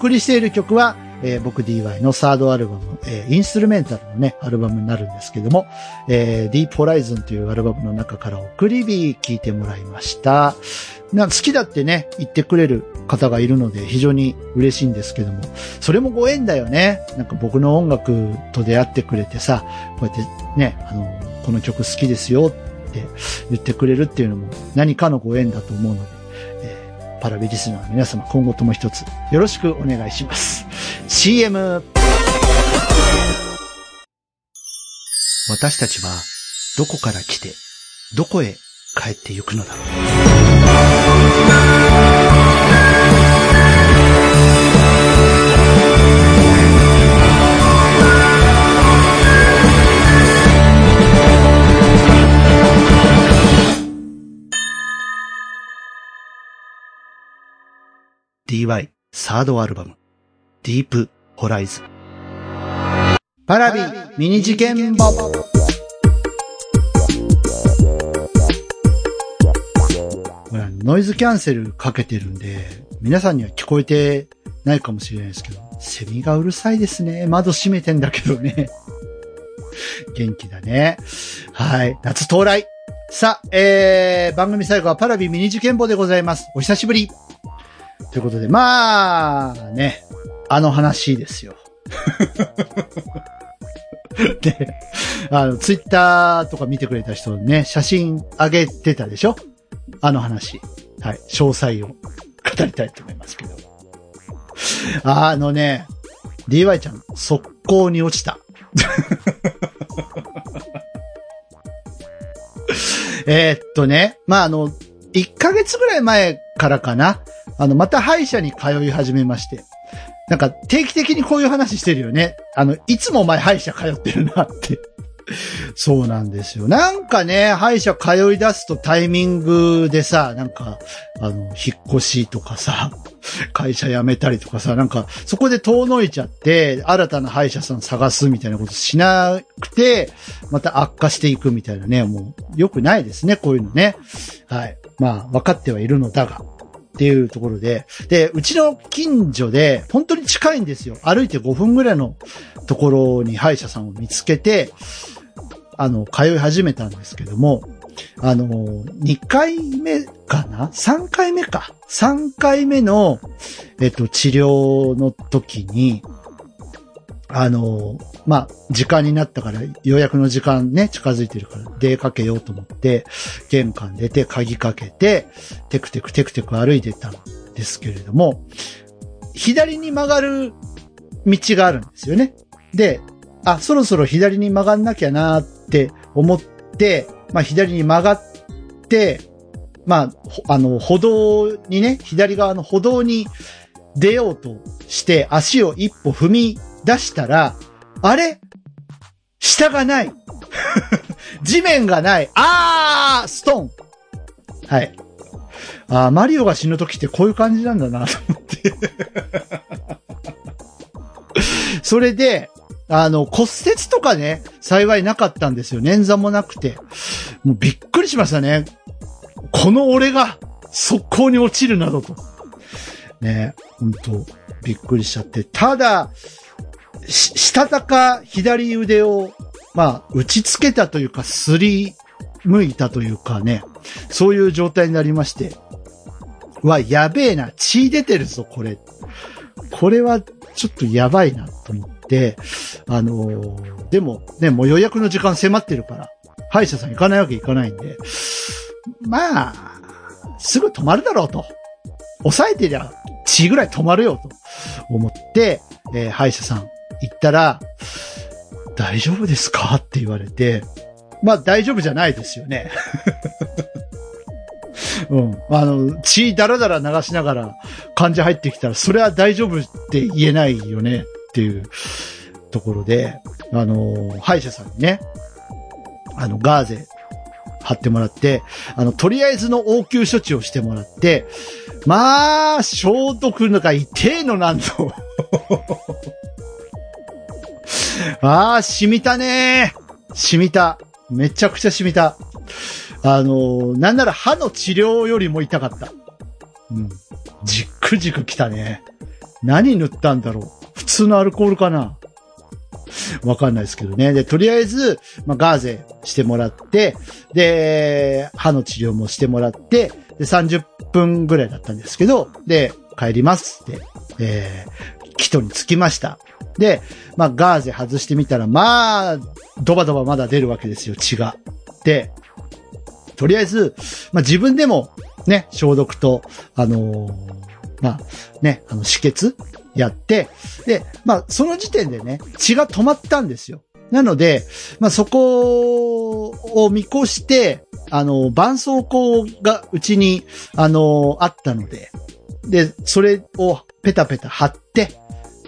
送りしている曲は、えー僕 DY のサードアルバム、えーインストゥルメンタルのね、アルバムになるんですけども、えー Deep Horizon というアルバムの中から送り火聴いてもらいました。な好きだってね、言ってくれる方がいるので非常に嬉しいんですけども、それもご縁だよね。なんか僕の音楽と出会ってくれてさ、こうやってね、あの、この曲好きですよって言ってくれるっていうのも何かのご縁だと思うので、パラビリスナーの皆様今後とも一つよろしくお願いします。CM! 私たちはどこから来て、どこへ帰ってゆくのだろう。DY サードアルバム、ディープホライズ。パラビミニ事件簿。これノイズキャンセルかけてるんで、皆さんには聞こえてないかもしれないですけど、セミがうるさいですね。窓閉めてんだけどね。元気だね。はい。夏到来。さあ、えー、番組最後はパラビミニ事件簿でございます。お久しぶり。ということで、まあ、ね、あの話ですよ。で、あの、ツイッターとか見てくれた人ね、写真上げてたでしょ？あの話。はい。詳細を語りたいと思いますけど。あのね、DY ちゃん、速攻に落ちた。えっとね、まあ、あの、1ヶ月ぐらい前からかな。あの、また歯医者に通い始めまして。なんか定期的にこういう話してるよね。あの、いつもお前歯医者通ってるなって。そうなんですよ。なんかね、歯医者通い出すとタイミングでさ、なんか、あの、引っ越しとかさ、会社辞めたりとかさ、なんか、そこで遠のいちゃって、新たな歯医者さん探すみたいなことしなくて、また悪化していくみたいなね、もう、良くないですね、こういうのね。はい。まあ、分かってはいるのだが。っていうところで。で、うちの近所で、本当に近いんですよ。歩いて5分ぐらいのところに歯医者さんを見つけて、あの、通い始めたんですけども、あの、2回目かな？（3 回目か。3回目の、えっと、治療の時に、あの、まあ、時間になったから、予約の時間ね、近づいてるから、出かけようと思って、玄関出て、鍵かけて、テクテクテクテク歩いてたんですけれども、左に曲がる道があるんですよね。で、あ、そろそろ左に曲がんなきゃなって思って、まあ、左に曲がって、まあ、あの、歩道にね、左側の歩道に出ようとして、足を一歩踏み出したら、あれ？下がない 地面がないあーストーンはい。あーマリオが死ぬ時ってこういう感じなんだなと思って。それで、あの、骨折とかね、幸いなかったんですよ。捻挫もなくて。もうびっくりしましたね。この俺が速攻に落ちるなどと。ね、本当びっくりしちゃって。ただ、し、したたか左腕を、まあ、打ちつけたというか、すりむいたというかね、そういう状態になりまして。わ、やべえな、血出てるぞ、これ。これは、ちょっとやばいな、と思って、あのーでも、ね、もう予約の時間迫ってるから、歯医者さん行かないわけいかないんで、まあ、すぐ止まるだろうと。抑えてりゃ、血ぐらい止まるよ、と思って、えー歯医者さん行ったら、大丈夫ですか？って言われて、まあ大丈夫じゃないですよね。うん。あの、血だらだら流しながら患者入ってきたら、それは大丈夫って言えないよねっていうところで、あの、歯医者さんにね、あの、ガーゼ貼ってもらって、あの、とりあえずの応急処置をしてもらって、まあ、消毒のが痛えのなんと。ああ、染みたね染みた。めちゃくちゃ染みた。あの、なんなら歯の治療よりも痛かった。うん。じっくじく来たね。何塗ったんだろう。普通のアルコールかなわかんないですけどね。で、とりあえず、まあ、ガーゼしてもらって、で、歯の治療もしてもらって、で、30分ぐらいだったんですけど、で、帰りますって、えーキトにつきました。で、まあ、ガーゼ外してみたら、まあ、ドバドバまだ出るわけですよ、血が。で、とりあえず、まあ、自分でも、ね、消毒と、あのーまあ、ね、あの、止血やって、で、まあ、その時点でね、血が止まったんですよ。なので、まあ、そこを見越して、あの、絆創膏がうちに、あの、あったので、で、それをペタペタ貼って、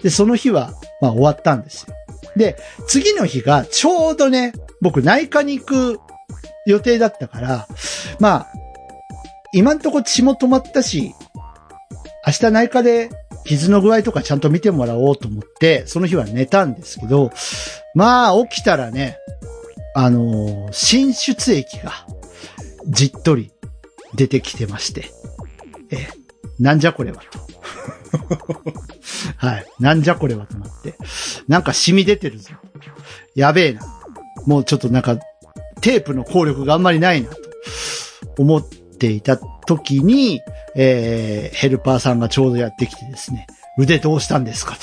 で、その日は、まあ、終わったんですよ。で、次の日が、ちょうどね、僕内科に行く予定だったから、まあ、今んとこ血も止まったし、明日内科で傷の具合とかちゃんと見てもらおうと思って、その日は寝たんですけど、まあ起きたらね、あのー新出液がじっとり出てきてまして、ええなんじゃこれはと。はい。なんじゃこれはとなって。なんか染み出てるぞ。やべえな。もうちょっとなんか、テープの効力があんまりないなと思っていた時に、えーヘルパーさんがちょうどやってきてですね、腕どうしたんですかと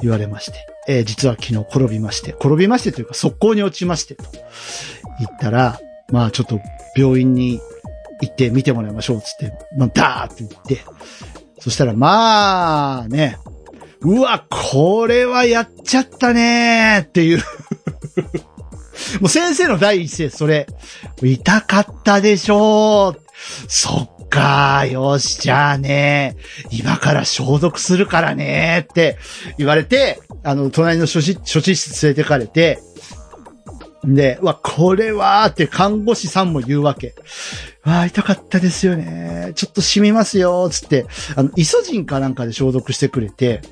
言われまして、えー実は昨日転びまして、転びましてというか速攻に落ちましてと言ったら、まあちょっと病院に行って見てもらいましょうつって、まあ、ダーって言って、そしたらまあね、うわ、これはやっちゃったねーっていう。もう先生の第一声、それ、痛かったでしょう。そっかー、よし、じゃあね、今から消毒するからね、って言われて、あの、隣の処置、処置室連れてかれて、で、わ、これはー、って看護師さんも言うわけ。わあ、痛かったですよね。ちょっと染みますよ、つって、あの、イソジンかなんかで消毒してくれて、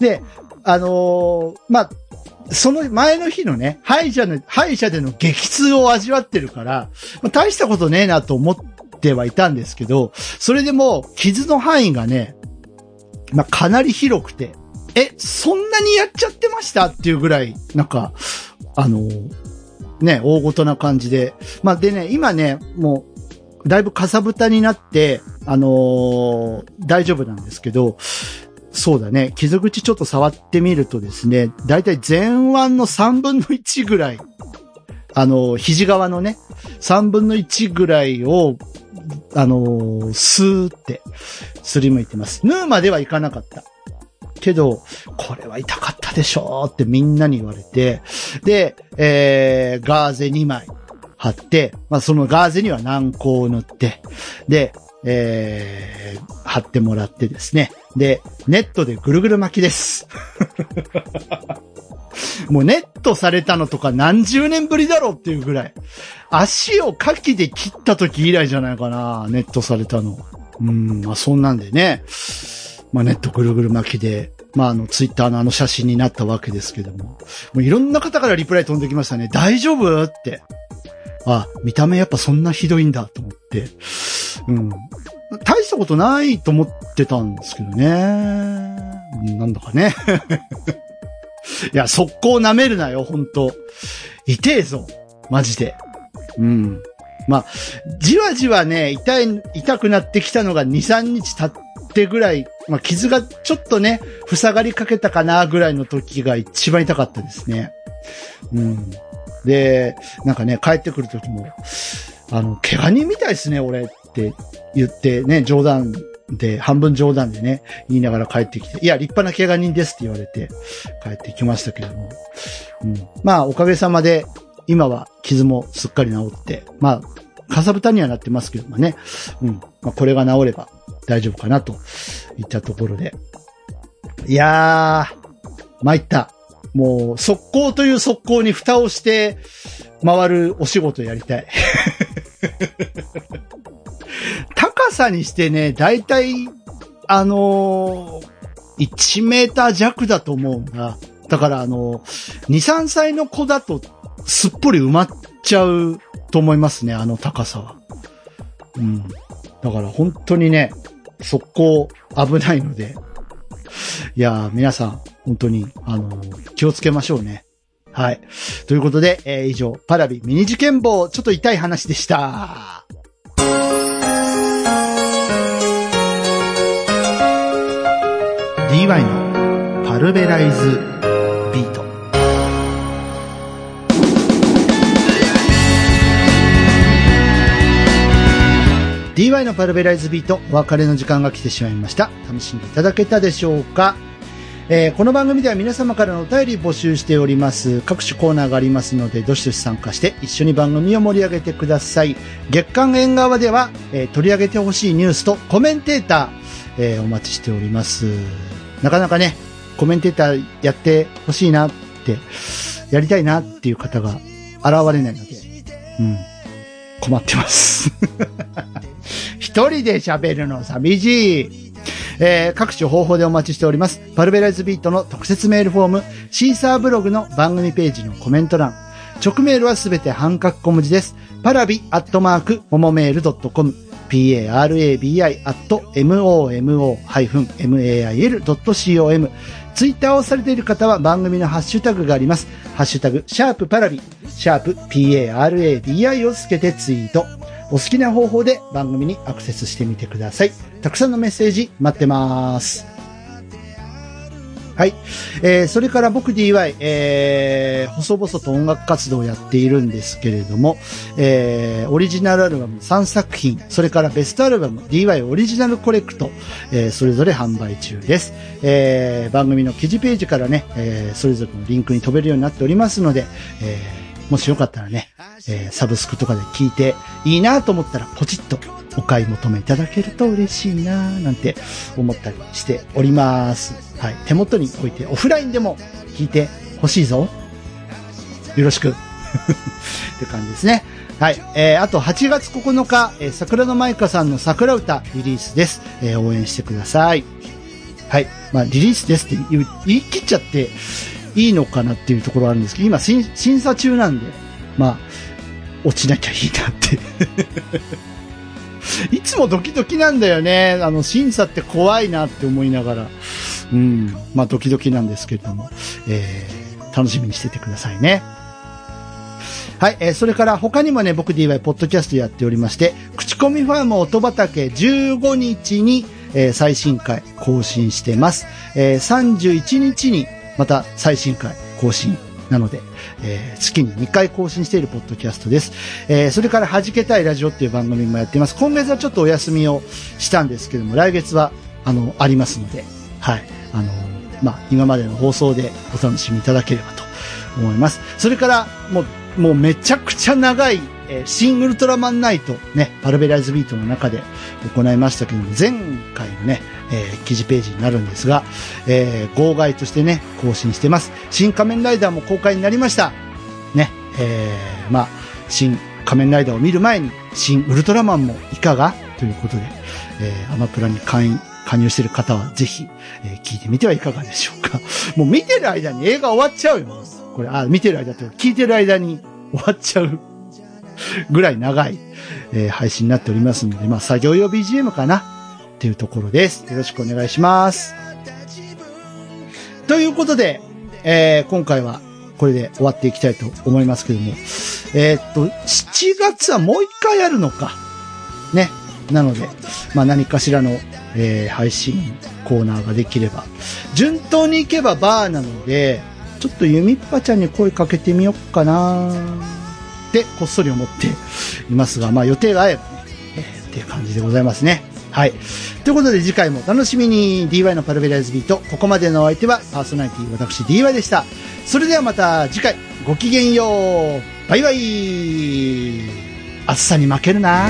で、あのーまあ、その前の日のね、歯医者の、歯医者での激痛を味わってるから、まあ、大したことねえなと思ってはいたんですけど、それでも傷の範囲がね、まあ、かなり広くて、え、そんなにやっちゃってました？っていうぐらい、なんか、あのーね、大ごとな感じで。まあ、でね、今ね、もう、だいぶかさぶたになって、あのー大丈夫なんですけど、そうだね、傷口ちょっと触ってみるとですね、だいたい前腕の3分の1ぐらい、あのー肘側のね、3分の1ぐらいを、あのースーって、すりむいてます。縫うまではいかなかった。けど、これは痛かったでしょうってみんなに言われて、で、えー、ガーゼ2枚貼って、まあ、そのガーゼには軟膏を塗って、で、えー、貼ってもらってですね。で、ネットでぐるぐる巻きです。もうネットされたのとか何十年ぶりだろうっていうぐらい。足をかきで切った時以来じゃないかな、ネットされたの。うん、まあそんなんでね。まあネットぐるぐる巻きで、まああのツイッターのあの写真になったわけですけども。もういろんな方からリプライ飛んできましたね。大丈夫？って。あ、見た目やっぱそんなひどいんだと思って。うん。大したことないと思ってたんですけどね。なんだかね。いや、速攻舐めるなよ、ほんと。痛えぞ。マジで。うん。まあ、じわじわね、痛い、痛くなってきたのが2、3日経ってぐらい、まあ、傷がちょっとね、塞がりかけたかなぐらいの時が一番痛かったですね。うん。で、なんかね、帰ってくる時も、あの、怪我人みたいですね、俺って言ってね、冗談で、半分冗談でね、言いながら帰ってきて、いや、立派な怪我人ですって言われて、帰ってきましたけども。うん。まあ、おかげさまで、今は傷もすっかり治って、まあ、かさぶたにはなってますけどもね。うん。まあ、これが治れば大丈夫かなといったところで。いやー、参った。もう、速攻という速攻に蓋をして、回るお仕事やりたい。高さにしてね、だいたい、あのー1メーター弱だと思うんだ。だからあのー、2、3歳の子だと、すっぽり埋まっちゃうと思いますね、あの高さは。うん。だから本当にね、速攻危ないので、いやー、皆さん、本当に、あのー気をつけましょうね。はい。ということで、えー以上、パラビミニ事件簿、ちょっと痛い話でした。DY のパルベライズビート。DY のパルベライズビート、お別れの時間が来てしまいました。楽しんでいただけたでしょうか？えーこの番組では皆様からのお便り募集しております。各種コーナーがありますので、どしどし参加して一緒に番組を盛り上げてください。月刊縁側では、えー取り上げてほしいニュースとコメンテーター、えーお待ちしております。なかなかね、コメンテーターやってほしいなって、やりたいなっていう方が現れないので、うん、困ってます。一人で喋るの寂しい。えー各種方法でお待ちしております。パルベライズビートの特設メールフォーム、シーサーブログの番組ページのコメント欄、直メールはすべて半角小文字です。パラビアットマーク、ももメールドットコム、parabi アット momo-mail.com ツイッターをされている方は番組のハッシュタグがあります。ハッシュタグ、シャープパラビ、シャープ parabi をつけてツイート。お好きな方法で番組にアクセスしてみてください。たくさんのメッセージ待ってます。はい。えー、それから僕 DY、えー、細々と音楽活動をやっているんですけれども、えー、オリジナルアルバム3作品、それからベストアルバム DY オリジナルコレクト、えー、それぞれ販売中です。えー、番組の記事ページからね、えー、それぞれのリンクに飛べるようになっておりますので、えー、もしよかったらね、えー、サブスクとかで聞いていいなと思ったらポチッとお買い求めいただけると嬉しいななんて思ったりしております。はい。手元に置いてオフラインでも聞いてほしいぞ。よろしく。って感じですね。はい。えー、あと8月9日、えー、桜の舞香さんの桜歌リリースです。えー、応援してください。はい。まあ、リリースですって言う言い切っちゃっていいのかなっていうところあるんですけど、今審審査中なんで、まあ、落ちなきゃいいなって。いつもドキドキなんだよね。あの、審査って怖いなって思いながら。うん。まあ、ドキドキなんですけれども、えー、楽しみにしててくださいね。はい、えー、それから他にもね、僕 DY ポッドキャストやっておりまして、口コミファーム音畑15日に、えー最新回更新してます。えー31日にまた最新回更新なので、えー月に2回更新しているポッドキャストです。えーそれから弾けたいラジオっていう番組もやっています。今月はちょっとお休みをしたんですけども、来月は、あの、ありますので、はい。あの、まあ、今までの放送でお楽しみいただければと思います。それから、もう、もうめちゃくちゃ長い、えーシン・ウルトラマンナイト、ね、パルベライズビートの中で行いましたけども、前回のね、えー記事ページになるんですが、えー号外としてね、更新してます。新仮面ライダーも公開になりました。ね、えーまあ、新仮面ライダーを見る前に、新ウルトラマンもいかが？ということで、えーアマプラに会員、加入している方はぜひ、えー聞いてみてはいかがでしょうか。もう見てる間に映画終わっちゃうよ。これ、あ、見てる間と聞いてる間に終わっちゃうぐらい長い、えー配信になっておりますので、まあ、作業用 BGM かな？っていうところです。よろしくお願いします。ということで、えー今回はこれで終わっていきたいと思いますけども、えーっと、7月はもう一回やるのか。ね。なので、まあ何かしらの、えー配信コーナーができれば。順当に行けばバーなので、ちょっとゆみっぱちゃんに声かけてみよっかなってこっそり思っていますが、まあ予定があえばね、えーっていう感じでございますね。はい。ということで次回も楽しみに DY のパルベライズビート、ここまでのお相手はパーソナリティ私 DY でした。それではまた次回、ごきげんよう。バイバイ。暑さに負けるな。